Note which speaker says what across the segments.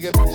Speaker 1: Check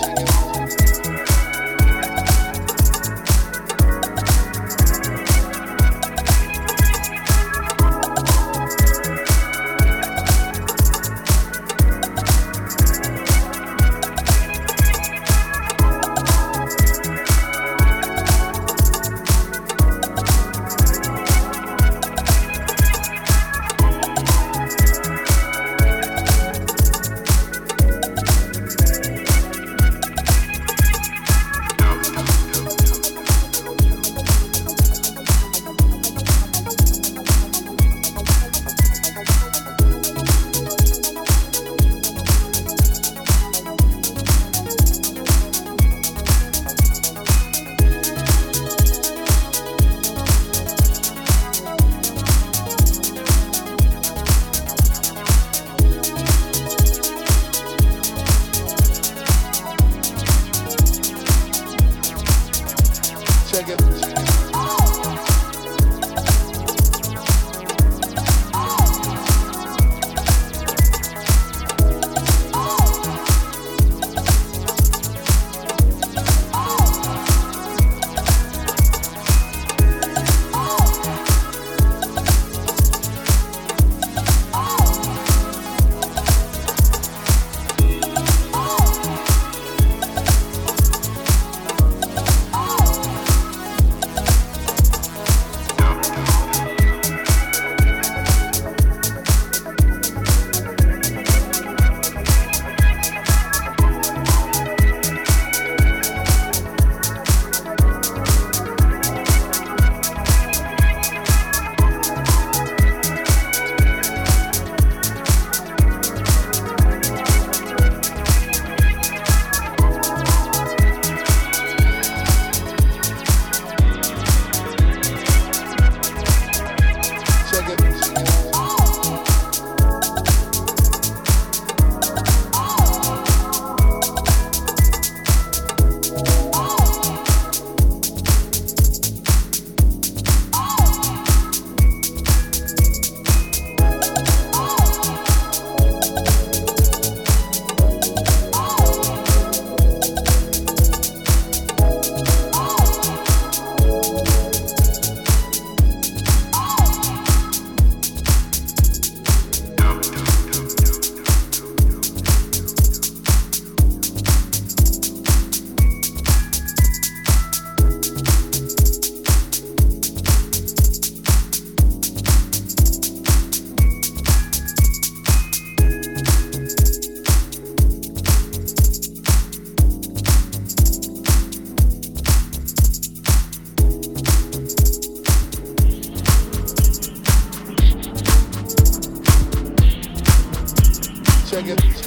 Speaker 1: Check